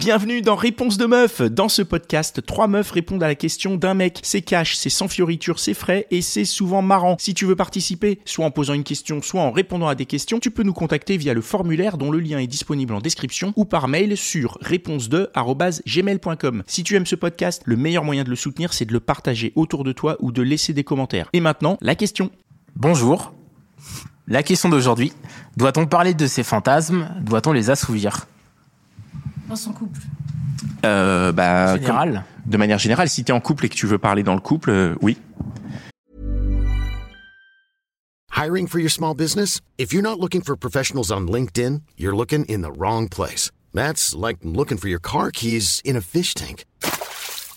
Bienvenue dans Réponse de meuf. Dans ce podcast, trois meufs répondent à la question d'un mec. C'est cash, c'est sans fioriture, c'est frais et c'est souvent marrant. Si tu veux participer, soit en posant une question, soit en répondant à des questions, tu peux nous contacter via le formulaire dont le lien est disponible en description ou par mail sur réponse2@gmail.com. Si tu aimes ce podcast, le meilleur moyen de le soutenir, c'est de le partager autour de toi ou de laisser des commentaires. Et maintenant, la question. Bonjour. La question d'aujourd'hui, doit-on parler de ces fantasmes? Doit-on les assouvir? Dans son couple. Euh, bah, Général comme- de manière générale, si tu es en couple et que tu veux parler dans le couple, euh, oui. Hiring for your small business? If you're not looking for professionals on LinkedIn, you're looking in the wrong place. That's like looking for your car keys in a fish tank.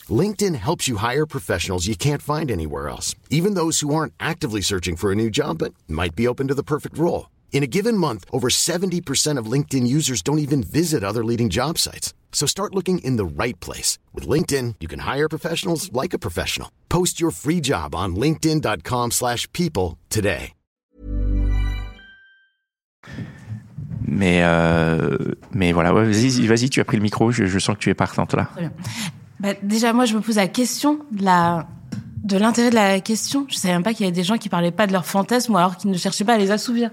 LinkedIn helps you hire professionals you can't find anywhere else, even those who aren't actively searching for a new job but might be open to the perfect role. In a given month, over 70% of LinkedIn users don't even visit other leading job sites. So start looking in the right place. With LinkedIn, you can hire professionals like a professional. Post your free job on linkedin.com/people slash people today. Mais, euh, mais voilà, ouais, vas-y, vas-y, tu as pris le micro, je, je sens que tu es partante là. Très bien. Bah, déjà, moi, je me pose la question de la de l'intérêt de la question. Je savais même pas qu'il y avait des gens qui parlaient pas de leurs fantasmes ou alors qu'ils ne cherchaient pas à les assouvir.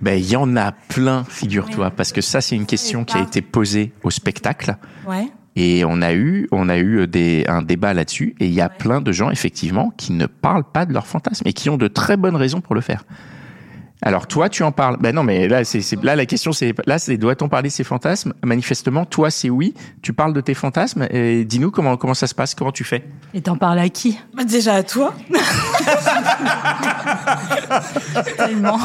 Ben, il y en a plein, figure-toi, parce que ça, c'est une question qui a été posée au spectacle. Ouais. Et on a eu, on a eu des, un débat là-dessus. Et il y a plein de gens, effectivement, qui ne parlent pas de leurs fantasmes et qui ont de très bonnes raisons pour le faire. Alors toi, tu en parles. Ben non, mais là, c'est, c'est- là la question, c'est là, c'est doit-on parler de ces fantasmes? Manifestement, toi, c'est oui. Tu parles de tes fantasmes. Et dis-nous comment comment ça se passe, comment tu fais? Et t'en parles à qui? Bah, déjà à toi. Tellement.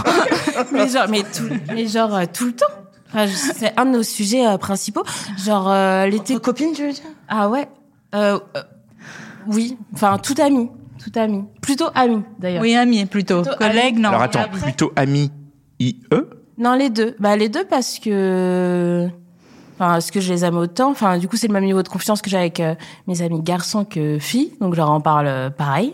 mais genre, mais tout, mais genre euh, tout le temps. Enfin, c'est un de nos sujets euh, principaux. Genre euh, l'été. copine, tu veux dire? Ah ouais. Euh, euh, oui. Enfin, tout ami, tout ami. Plutôt ami d'ailleurs. Oui, ami plutôt. Plutôt Collègue, ami. non. Alors attends, après- plutôt ami IE. Non, les deux. Bah, les deux parce que. Enfin, est-ce que je les aime autant Enfin, du coup, c'est le même niveau de confiance que j'ai avec euh, mes amis garçons que filles, donc je leur en parle euh, pareil.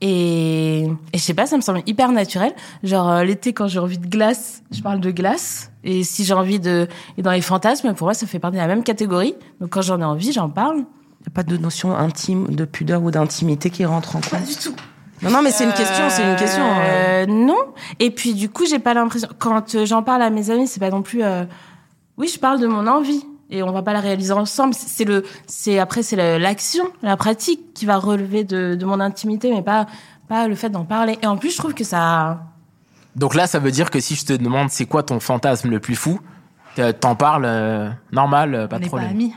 Et, et je sais pas, ça me semble hyper naturel. Genre euh, l'été, quand j'ai envie de glace, je parle de glace. Et si j'ai envie de, et dans les fantasmes, pour moi, ça fait partie de la même catégorie. Donc quand j'en ai envie, j'en parle. Il n'y a pas de notion intime, de pudeur ou d'intimité qui rentre en compte. du tout. Non, non, mais c'est une question, c'est une question. hein. Euh, non. Et puis du coup, j'ai pas l'impression. Quand euh, j'en parle à mes amis, c'est pas non plus. euh, Oui, je parle de mon envie et on va pas la réaliser ensemble. C'est le, c'est après c'est l'action, la pratique qui va relever de, de mon intimité, mais pas pas le fait d'en parler. Et en plus, je trouve que ça. Donc là, ça veut dire que si je te demande c'est quoi ton fantasme le plus fou, t'en t'en parles euh, normal, pas On de pas problème. amis.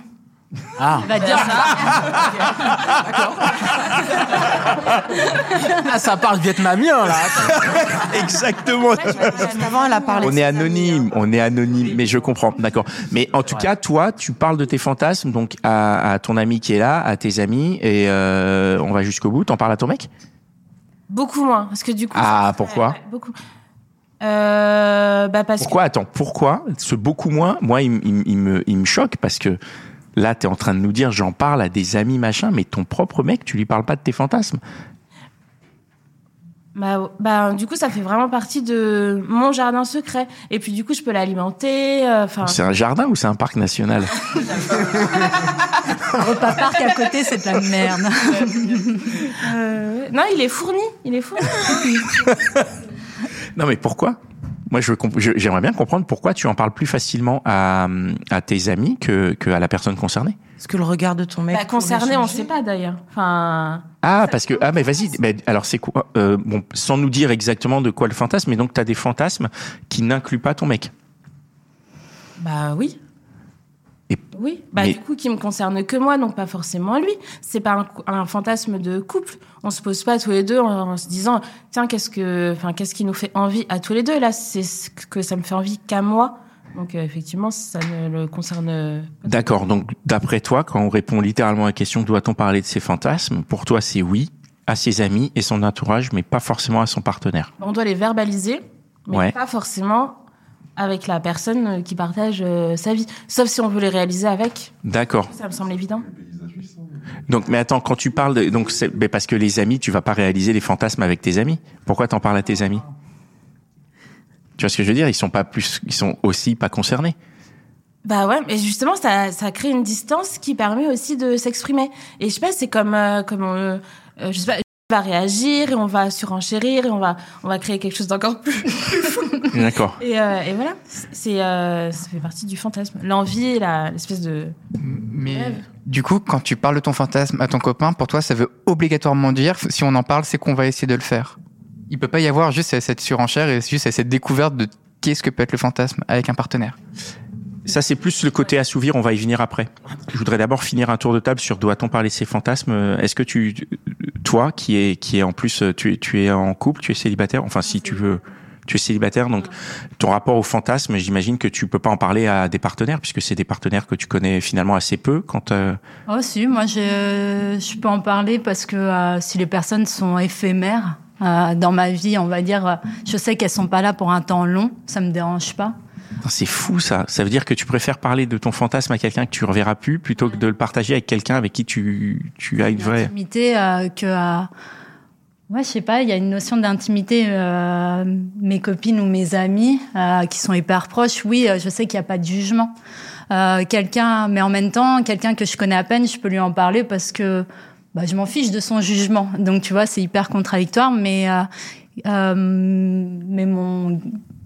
Ah, Il va dire ça. ah, ça parle vietnamien là. Exactement. Avant, elle a parlé. On est anonyme, hein. on est anonyme, mais je comprends, d'accord. Mais en tout cas, toi, tu parles de tes fantasmes donc à, à ton ami qui est là, à tes amis, et euh, on va jusqu'au bout. T'en parles à ton mec? Beaucoup moins, parce que du coup. Ah, pourquoi? Beaucoup. Euh, bah parce Pourquoi? Attends, pourquoi? Ce beaucoup moins Moi, il, il me, il me choque parce que là, t'es en train de nous dire, j'en parle à des amis machin, mais ton propre mec, tu lui parles pas de tes fantasmes. Bah, bah, du coup, ça fait vraiment partie de mon jardin secret. Et puis, du coup, je peux l'alimenter. euh, C'est un jardin ou c'est un parc national? Repas parc à côté, c'est de la merde. euh, non, il est fourni. Il est fourni. Non, mais pourquoi? Moi, je j'aimerais bien comprendre pourquoi tu en parles plus facilement à, à tes amis que, que à la personne concernée. Est-ce que le regard de ton mec. Bah, concerné, on changer sait pas d'ailleurs. Enfin, Ah, parce que ah mais vas-y. mais alors c'est quoi euh, Bon, sans nous dire exactement de quoi le fantasme, mais donc t'as des fantasmes qui n'incluent pas ton mec. bah oui. Et- oui. Bah mais- du coup, qui me concerne que moi, donc pas forcément lui. C'est pas un, fantasme de couple. On se pose pas tous les deux en, en se disant tiens qu'est-ce que, enfin qu'est-ce qui nous fait envie à tous les deux? Là, c'est ce que ça me fait envie qu'à moi. Donc euh, effectivement, ça ne le concerne. pas. D'accord. Donc d'après toi, quand on répond littéralement à la question doit-on parler de ses fantasmes, pour toi c'est oui à ses amis et son entourage, mais pas forcément à son partenaire. On doit les verbaliser, mais Ouais. pas forcément avec la personne qui partage euh, sa vie. Sauf si on veut les réaliser avec. D'accord. Ça me semble évident. Donc, mais attends, quand tu parles de, donc c'est, mais parce que les amis, tu vas pas réaliser les fantasmes avec tes amis? Pourquoi t'en parles à tes amis? Tu vois ce que je veux dire? Ils sont pas plus, ils sont aussi pas concernés. Bah ouais, mais justement, ça, ça crée une distance qui permet aussi de s'exprimer. Et je sais pas, c'est comme, euh, comme euh, euh, je sais pas, on va réagir et on va surenchérir et on va, on va créer quelque chose d'encore plus. D'accord. Et, euh, et voilà, c'est, euh, ça fait partie du fantasme. L'envie, la, l'espèce de. Mais Rêve. du coup, quand tu parles de ton fantasme à ton copain, pour toi, ça veut obligatoirement dire, si on en parle, c'est qu'on va essayer de le faire. Il peut pas y avoir juste cette surenchère et juste cette découverte de qu'est-ce que peut être le fantasme avec un partenaire. Ça, c'est plus le côté assouvir, on va y venir après. Je voudrais d'abord finir un tour de table sur doit-on parler ses fantasmes Euh, Est-ce que tu, toi, qui est, qui est en plus, euh, tu es, tu es en couple, tu es célibataire, enfin, si tu veux, tu es célibataire, donc ton rapport au fantasme, j'imagine que tu peux pas en parler à des partenaires, puisque c'est des partenaires que tu connais finalement assez peu quand, euh, Oh si, moi je, je peux en parler parce que euh, si les personnes sont éphémères euh, dans ma vie, on va dire, je sais qu'elles sont pas là pour un temps long, ça me dérange pas. C'est fou ça. Ça veut dire que tu préfères parler de ton fantasme à quelqu'un que tu reverras plus plutôt que de le partager avec quelqu'un avec qui tu, tu as une vraie. Intimité euh, que, euh, ouais, je sais pas, il y a une notion d'intimité. euh, mes copines ou mes amis euh, qui sont hyper proches, oui, euh, je sais qu'il n'y a pas de jugement. Euh, quelqu'un, mais en même temps, quelqu'un que je connais à peine, je peux lui en parler parce que bah, je m'en fiche de son jugement. Donc tu vois, c'est hyper contradictoire, mais euh, euh, mais mon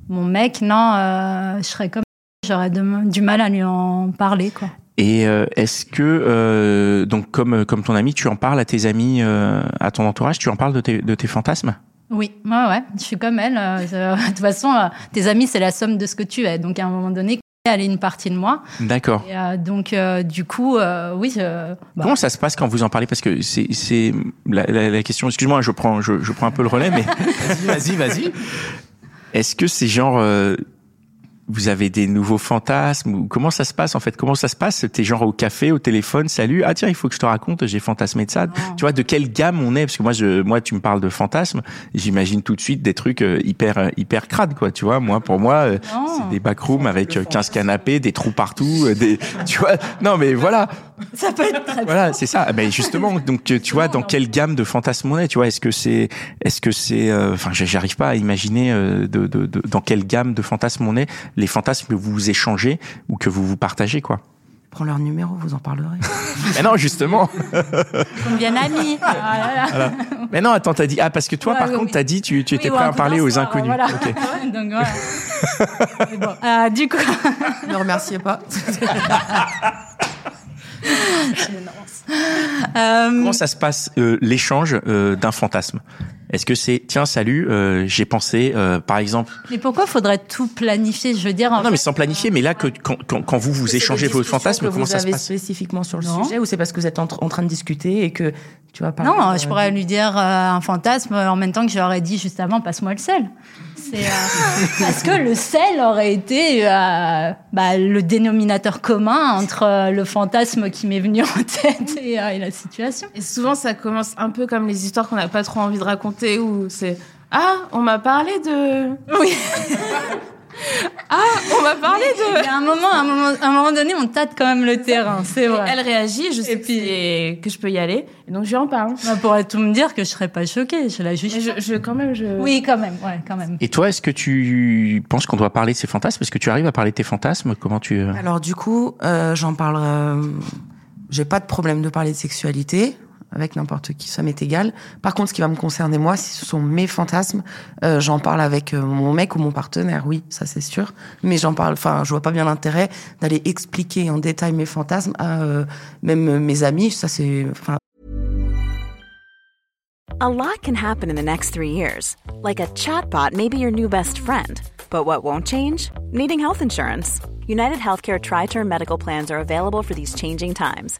mon mec, non, je serais comme j'aurais du mal à lui en parler, quoi. Et euh, est-ce que euh, donc comme comme ton ami, tu en parles à tes amis, euh, à ton entourage, tu en parles de tes de tes fantasmes? Oui, ouais, ouais, je suis comme elle. euh, je- de toute façon, euh, tes amis, c'est la somme de ce que tu es. Donc, à un moment donné, elle est une partie de moi. D'accord. Et, euh, donc, euh, du coup, euh, oui. bah, Comment ça se passe quand vous en parlez? Parce que c'est c'est la, la, la question. Excuse-moi, je prends je, je prends un peu le relais, mais Vas-y, vas-y. est-ce que c'est genre euh, vous avez des nouveaux fantasmes ou comment ça se passe en fait? Comment ça se passe? T'es genre au café, au téléphone, salut. Ah tiens, il faut que je te raconte, j'ai fantasmé de ça. Tu vois de quelle gamme on est? Parce que moi, je, moi, tu me parles de fantasmes, j'imagine tout de suite des trucs euh, hyper euh, hyper crades quoi. Tu vois, moi pour moi, euh, c'est des backrooms avec euh, 15 canapés, des trous partout, des tu vois? Non mais voilà. ça peut être très Voilà, c'est ça. Ben justement, donc tu vois dans quelle gamme de fantasmes on est. Tu vois, est-ce que c'est, est-ce que c'est, euh, enfin, j'arrive pas à imaginer euh, de, de, de- dans quelle gamme de fantasmes on est? Les fantasmes que vous échangez ou que vous vous partagez, quoi. Prends leur numéro, vous en parlerez. Mais non, justement. qu'on devienne amis. Ah là là. Mais non, attends, t'as dit ah parce que toi, Ouais, par oui, contre, oui. t'as dit tu, tu étais prêt à parler aux inconnus. Voilà. Donc, ouais. Bon, euh, du coup, ne remerciez pas. euh, Comment ça se passe euh, l'échange euh, d'un fantasme? Est-ce que c'est tiens salut, euh, j'ai pensé euh, par exemple mais pourquoi faudrait tout planifier? Je veux dire, en non mais sans planifier, mais là que quand, quand, quand vous vous échangez vos fantasmes, comment vous ça se avez passe spécifiquement sur le Non. sujet ou c'est parce que vous êtes en, tr- en train de discuter et que tu vas parler Non, euh, je pourrais lui dire euh, un fantasme en même temps que j'aurais dit juste avant passe-moi le sel. Euh, parce que le sel aurait été euh, bah, le dénominateur commun entre euh, le fantasme qui m'est venu en tête et, euh, et la situation. Et souvent, ça commence un peu comme les histoires qu'on n'a pas trop envie de raconter, où c'est Ah, on m'a parlé de. Oui. Ah, on m'a parlé de. Il y a un moment, un moment, à un moment donné, on tâte quand même le terrain, c'est vrai. elle réagit, je sais Et puis- que, je peux y aller, et donc je lui en parle. On pourrait tout me dire que je serais pas choquée, je la juge. Je quand même, je. Oui, quand même, ouais, quand même. Et toi, est-ce que tu penses qu'on doit parler de ces fantasmes? Est-ce que tu arrives à parler de tes fantasmes Comment tu euh, Alors du coup, euh, j'en parle. euh, J'ai pas de problème de parler de sexualité avec n'importe qui, ça m'est égal. Par contre, ce qui va me concerner moi, si ce sont mes fantasmes, euh, j'en parle avec euh, mon mec ou mon partenaire, oui, ça c'est sûr. Mais j'en parle, enfin, je vois pas bien l'intérêt d'aller expliquer en détail mes fantasmes à euh, même euh, mes amis. Ça c'est, enfin, A lot can happen in the next three years. Like a chatbot may be your new best friend. But what won't change? Needing health insurance. United Healthcare Tri Term Medical Plans are available for these changing times.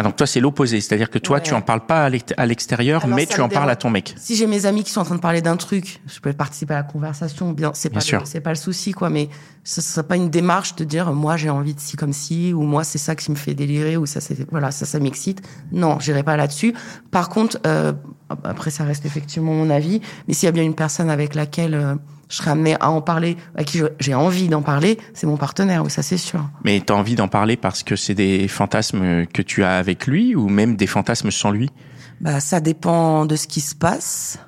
Ah, donc toi, c'est l'opposé. C'est-à-dire que toi, Ouais. tu en parles pas à l'ext- à l'extérieur, mais tu en parles à ton mec. Si j'ai mes amis qui sont en train de parler d'un truc, je peux participer à la conversation. Bien, c'est pas c'est pas le souci quoi, mais ce serait pas une démarche de dire moi j'ai envie de ci comme ci ou moi c'est ça qui me fait délirer ou ça c'est voilà ça ça m'excite. Non, j'irai pas là-dessus. Par contre, euh, après ça reste effectivement mon avis, mais s'il y a bien une personne avec laquelle euh, je serais amenée à en parler, à qui j'ai envie d'en parler, c'est mon partenaire, oui ça c'est sûr. Mais t'as envie d'en parler parce que c'est des fantasmes que tu as avec lui ou même des fantasmes sans lui? Bah, ça dépend de ce qui se passe.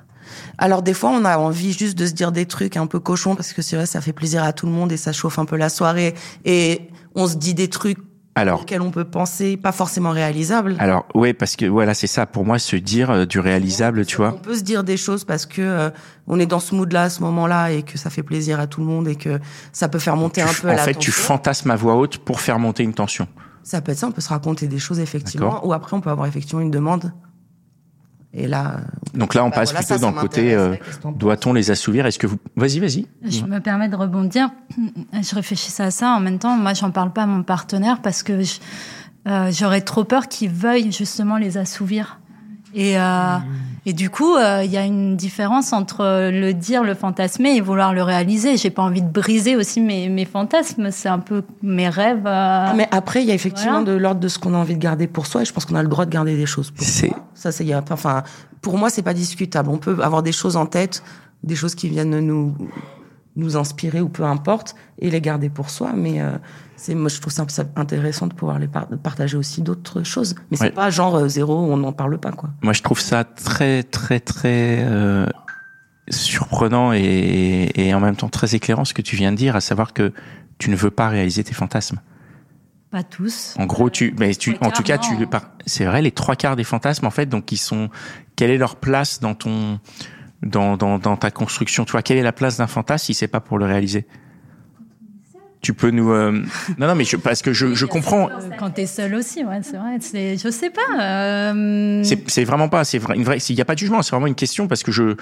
Alors des fois, on a envie juste de se dire des trucs un peu cochons parce que c'est vrai, ça fait plaisir à tout le monde et ça chauffe un peu la soirée et on se dit des trucs Alors, auxquels on peut penser, pas forcément réalisables. alors ouais, parce que voilà, c'est ça. Pour moi, se dire euh, du réalisable, tu On vois. peut se dire des choses parce que euh, on est dans ce mood-là à ce moment-là et que ça fait plaisir à tout le monde et que ça peut faire monter Tu- un peu en la fait, tu fantasmes à voix haute pour faire monter une tension. Ça peut être ça, on peut se raconter des choses effectivement ou après on peut avoir effectivement une demande. Et là, euh, Donc là, on bah passe voilà, plutôt ça, ça dans le côté euh, doit-on les assouvir? Est-ce que vous Vas-y, vas-y. Je me permets de rebondir. Je réfléchissais à ça en même temps. Moi, j'en parle pas à mon partenaire parce que je- euh, j'aurais trop peur qu'il veuille justement les assouvir. Et, euh, et du coup, euh, il y a une différence entre le dire, le fantasmer et vouloir le réaliser. J'ai pas envie de briser aussi mes, mes fantasmes. C'est un peu mes rêves. euh, Mais après, il y a effectivement Voilà. de l'ordre de ce qu'on a envie de garder pour soi, et je pense qu'on a le droit de garder des choses pour C'est- soi. Ça, c'est, enfin, pour moi, c'est pas discutable. On peut avoir des choses en tête, des choses qui viennent nous, nous inspirer ou peu importe, et les garder pour soi, mais, euh, c'est, moi, je trouve ça ça intéressant de pouvoir les par- de partager aussi d'autres choses. Mais c'est Ouais. pas genre euh, zéro, on n'en parle pas, quoi. Moi, je trouve ça très, très, très euh, surprenant et, et en même temps très éclairant ce que tu viens de dire, à savoir que tu ne veux pas réaliser tes fantasmes. Pas tous. En gros, tu, mais tu, en tout cas, tu, c'est vrai, les trois quarts des fantasmes, en fait, donc ils sont, quelle est leur place dans ton, dans, dans, dans ta construction, tu vois, quelle est la place d'un fantasme si c'est pas pour le réaliser? Tu peux nous, euh, non, non, mais je, parce que je, je comprends, Quand t'es seul aussi, ouais, c'est vrai. C'est, je sais pas. euh, C'est c'est vraiment pas, c'est vrai, une vraie, il n'y a pas de jugement, c'est vraiment une question parce que je,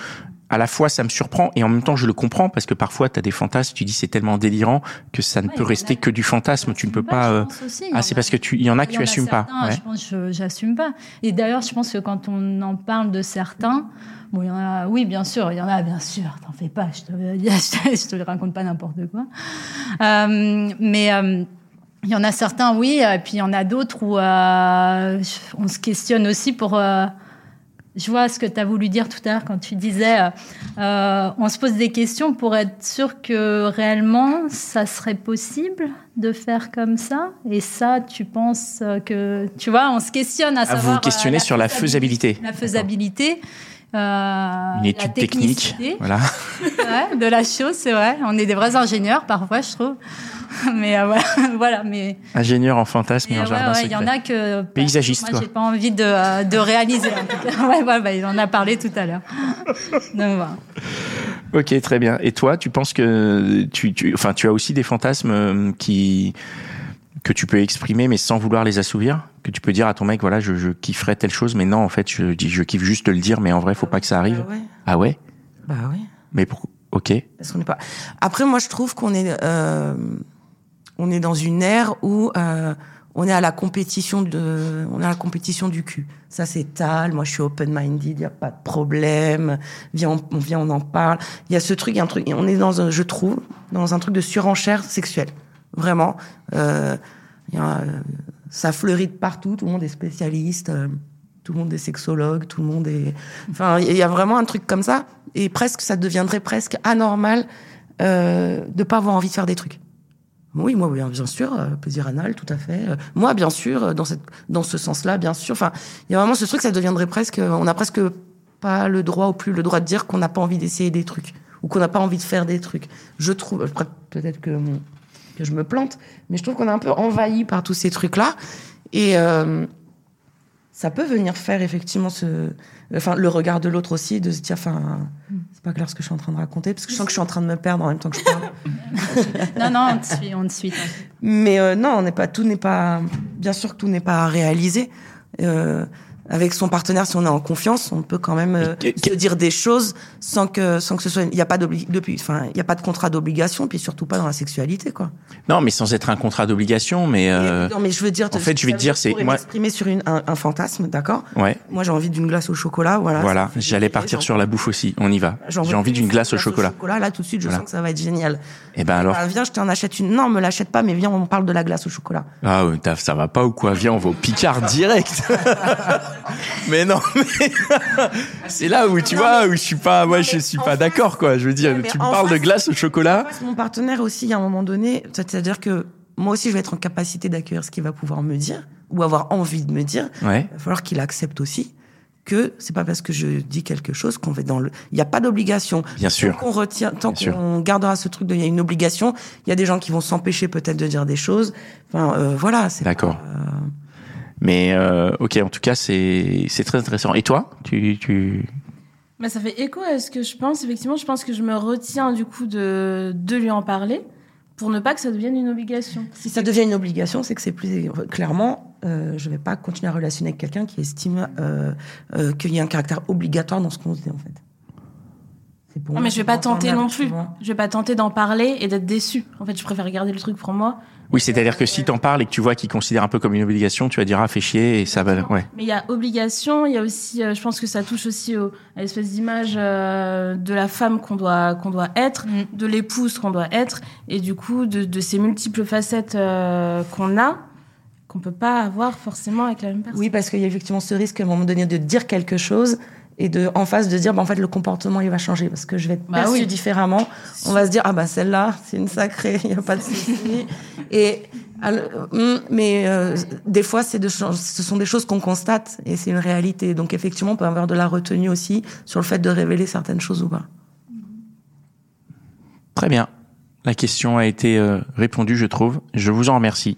à la fois ça me surprend et en même temps je le comprends parce que parfois tu as des fantasmes, tu dis c'est tellement délirant que ça ne Ouais, peut rester a que du fantasme, tu ne peux pas. euh, aussi, Ah, c'est a- parce que tu, il y en a que y tu assumes pas. certains, ouais. Je pense que j'assume pas. Et d'ailleurs, je pense que quand on en parle de certains, bon, il y en a, oui, bien sûr, il y en a, bien sûr, t'en fais pas, je te, je te, je te raconte pas n'importe quoi. Euh, mais euh, il y en a certains, oui, et puis il y en a d'autres où on se questionne aussi pour. Je vois ce que tu as voulu dire tout à l'heure quand tu disais euh, euh, on se pose des questions pour être sûr que réellement ça serait possible de faire comme ça. Et ça, tu penses euh, que. Tu vois, on se questionne à Ah, savoir. vous vous euh, questionnez sur la faisabilité. La faisabilité. Euh, Une étude technique, voilà. ouais, de la chose, c'est vrai. On est des vrais ingénieurs parfois, je trouve. Mais euh, voilà, voilà, mais Ingénieur en fantasme et, en ouais, jardin ouais, il y en a que Paysagiste, moi j'ai pas envie de, euh, de réaliser en tout cas. Ouais, ouais, bah, il en a parlé tout à l'heure. Donc voilà. Ok, très bien. Et toi, tu penses que tu, tu, enfin, tu as aussi des fantasmes qui que tu peux exprimer mais sans vouloir les assouvir que tu peux dire à ton mec voilà je, je kifferais telle chose mais non en fait je dis je kiffe juste de le dire mais en vrai faut pas que ça arrive Bah ouais. ah ouais? Bah oui. mais pour ok Parce qu'on n'est pas. Après, moi, je trouve qu'on est, euh, on est dans une ère où euh, on est à la compétition de, on est à la compétition du cul. Ça s'étale. Moi, je suis open-minded. Il y a pas de problème. Viens, on, on vient, on en parle. Il y a ce truc, y a un truc. On est dans, un, je trouve, dans un truc de surenchère sexuelle. Vraiment. Euh, euh, ça fleurit de partout. Tout le monde est spécialiste. euh, tout le monde est sexologue, tout le monde est. Enfin, il y a vraiment un truc comme ça, et presque, ça deviendrait presque anormal euh, de pas avoir envie de faire des trucs. Oui, moi, bien, sûr, plaisir anal, tout à fait. Moi, bien sûr, dans cette, dans ce sens-là, bien sûr. Enfin, il y a vraiment ce truc, ça deviendrait presque, on a presque pas le droit ou plus le droit de dire qu'on n'a pas envie d'essayer des trucs ou qu'on n'a pas envie de faire des trucs. Je trouve, peut-être que, mon- que je me plante, mais je trouve qu'on est un peu envahi par tous ces trucs-là, et euh, ça peut venir faire effectivement ce, enfin, le regard de l'autre aussi, de se dire, enfin, c'est pas clair ce que je suis en train de raconter, parce que je sens que je suis en train de me perdre en même temps que je parle. Non, non, on te suit, on te suit. Mais euh, non, on n'est pas, tout n'est pas, bien sûr que tout n'est pas réalisé. Euh, avec son partenaire, si on est en confiance, on peut quand même euh, se dire des choses sans que sans que ce soit. Il n'y a pas depuis, enfin, il y a pas de contrat d'obligation, puis surtout pas dans la sexualité, quoi. Non, mais sans être un contrat d'obligation, mais euh, non, mais je veux dire. en fait, je vais te dire, c'est- moi. Exprimer sur une, un, un fantasme, d'accord? ouais. Moi, j'ai envie d'une glace au chocolat, voilà. Voilà, j'allais partir sur la bouffe aussi. On y va. J'ai envie d'une glace au chocolat. Là, tout de suite, je Voilà. sens que ça va être génial. Et ben alors, Bah, viens, je t'en achète une. Non, me l'achète pas, mais viens, on parle de la glace au chocolat. ah ouais, ça va pas ou quoi? Viens, on va au Picard direct. mais non, mais c'est là où tu vois où je suis pas, moi je suis pas d'accord quoi. Je veux dire, Ouais, tu me parles de glace au chocolat. Mon partenaire aussi, à un moment donné, c'est-à-dire que moi aussi, je vais être en capacité d'accueillir ce qu'il va pouvoir me dire ou avoir envie de me dire. Ouais. Il va falloir qu'il accepte aussi que c'est pas parce que je dis quelque chose qu'on va dans le. Il n'y a pas d'obligation. Bien sûr. Tant qu'on retient, tant Bien sûr. qu'on gardera ce truc de il y a une obligation, il y a des gens qui vont s'empêcher peut-être de dire des choses. Enfin, euh, voilà. c'est D'accord. pas, euh, Mais euh, ok, en tout cas, c'est c'est très intéressant. Et toi, tu tu Bah, ça fait écho à ce que je pense. Effectivement, je pense que je me retiens du coup de, de lui en parler pour ne pas que ça devienne une obligation. Si ça devient une obligation, c'est que c'est plus clairement, euh, je vais pas continuer à relationner avec quelqu'un qui estime euh, euh, qu'il y a un caractère obligatoire dans ce qu'on se dit en fait. C'est pour Non, moi, mais je vais pas tenter non plus. Je vais pas tenter d'en parler et d'être déçu. En fait, je préfère garder le truc pour moi. Oui, c'est-à-dire que si t'en parles et que tu vois qu'il considère un peu comme une obligation, tu vas dire ah fais chier et ça va. Ouais. Mais il y a obligation, il y a aussi, euh, je pense que ça touche aussi au, à l'espèce d'image euh, de la femme qu'on doit qu'on doit être, Mm. de l'épouse qu'on doit être, et du coup de, de ces multiples facettes euh, qu'on a, qu'on peut pas avoir forcément avec la même personne. Oui, parce qu'il y a effectivement ce risque à un moment donné de dire quelque chose et de en face de dire bah, en fait le comportement il va changer parce que je vais être Bah oui. différemment. On va se dire ah bah celle-là c'est une sacrée, il y a pas de souci. et alors, hum, mais euh, des fois c'est de ce sont des choses qu'on constate et c'est une réalité. Donc effectivement on peut avoir de la retenue aussi sur le fait de révéler certaines choses ou pas. Très bien. La question a été euh, répondue, je trouve. Je vous en remercie.